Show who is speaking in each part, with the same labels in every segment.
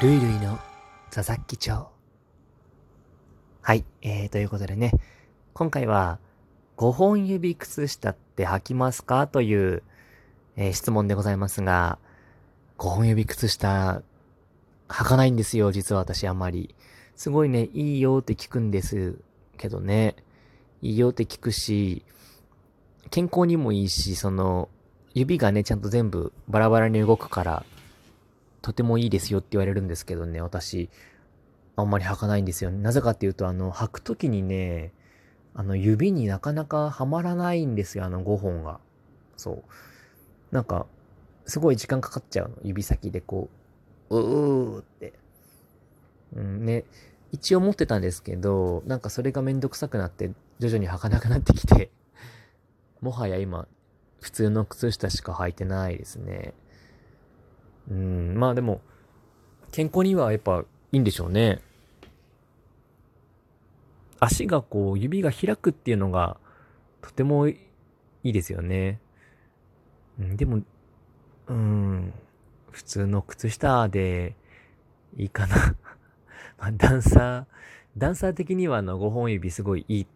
Speaker 1: ルイルイの佐々木町。はい、えー、ということでね、今回は、5本指靴下って履きますかという、えー、質問でございますが、5本指靴下、履かないんですよ、実は私あまり。すごいね、いいよって聞くんですけどね。いいよって聞くし、健康にもいいし、その、指がね、ちゃんと全部バラバラに動くから、とてもいいですよって言われるんですけどね、私、あんまり履かないんですよ。なぜかっていうと、あの、履くときにね、あの、指になかなかはまらないんですよ、あの5本が。そう。なんか、すごい時間かかっちゃうの。指先でこう、うーって。うんね。一応持ってたんですけど、なんかそれがめんどくさくなって、徐々に履かなくなってきて、もはや今、普通の靴下しか履いてないですね。うん、まあでも、健康にはやっぱいいんでしょうね。足がこう、指が開くっていうのが、とてもいいですよね。うん、でも、うん、普通の靴下でいいかな まあ、ダンサー、ダンサー的にはあの5本指すごいいい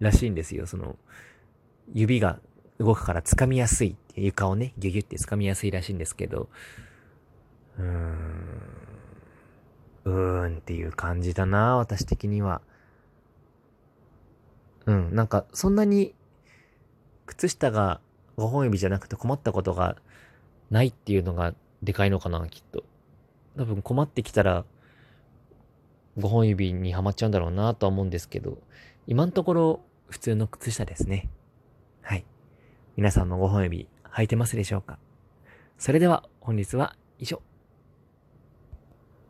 Speaker 1: らしいんですよ。その、指が動くから掴みやすいって床をね、ギュギュって掴みやすいらしいんですけど、うーん、うーんっていう感じだな、私的には。うん、なんか、そんなに、靴下が5本指じゃなくて困ったことがないっていうのがでかいのかな、きっと。多分困ってきたら、5本指にはまっちゃうんだろうなとは思うんですけど、今のところ普通の靴下ですね。はい。皆さんの5本指履いてますでしょうか？それでは本日は以上。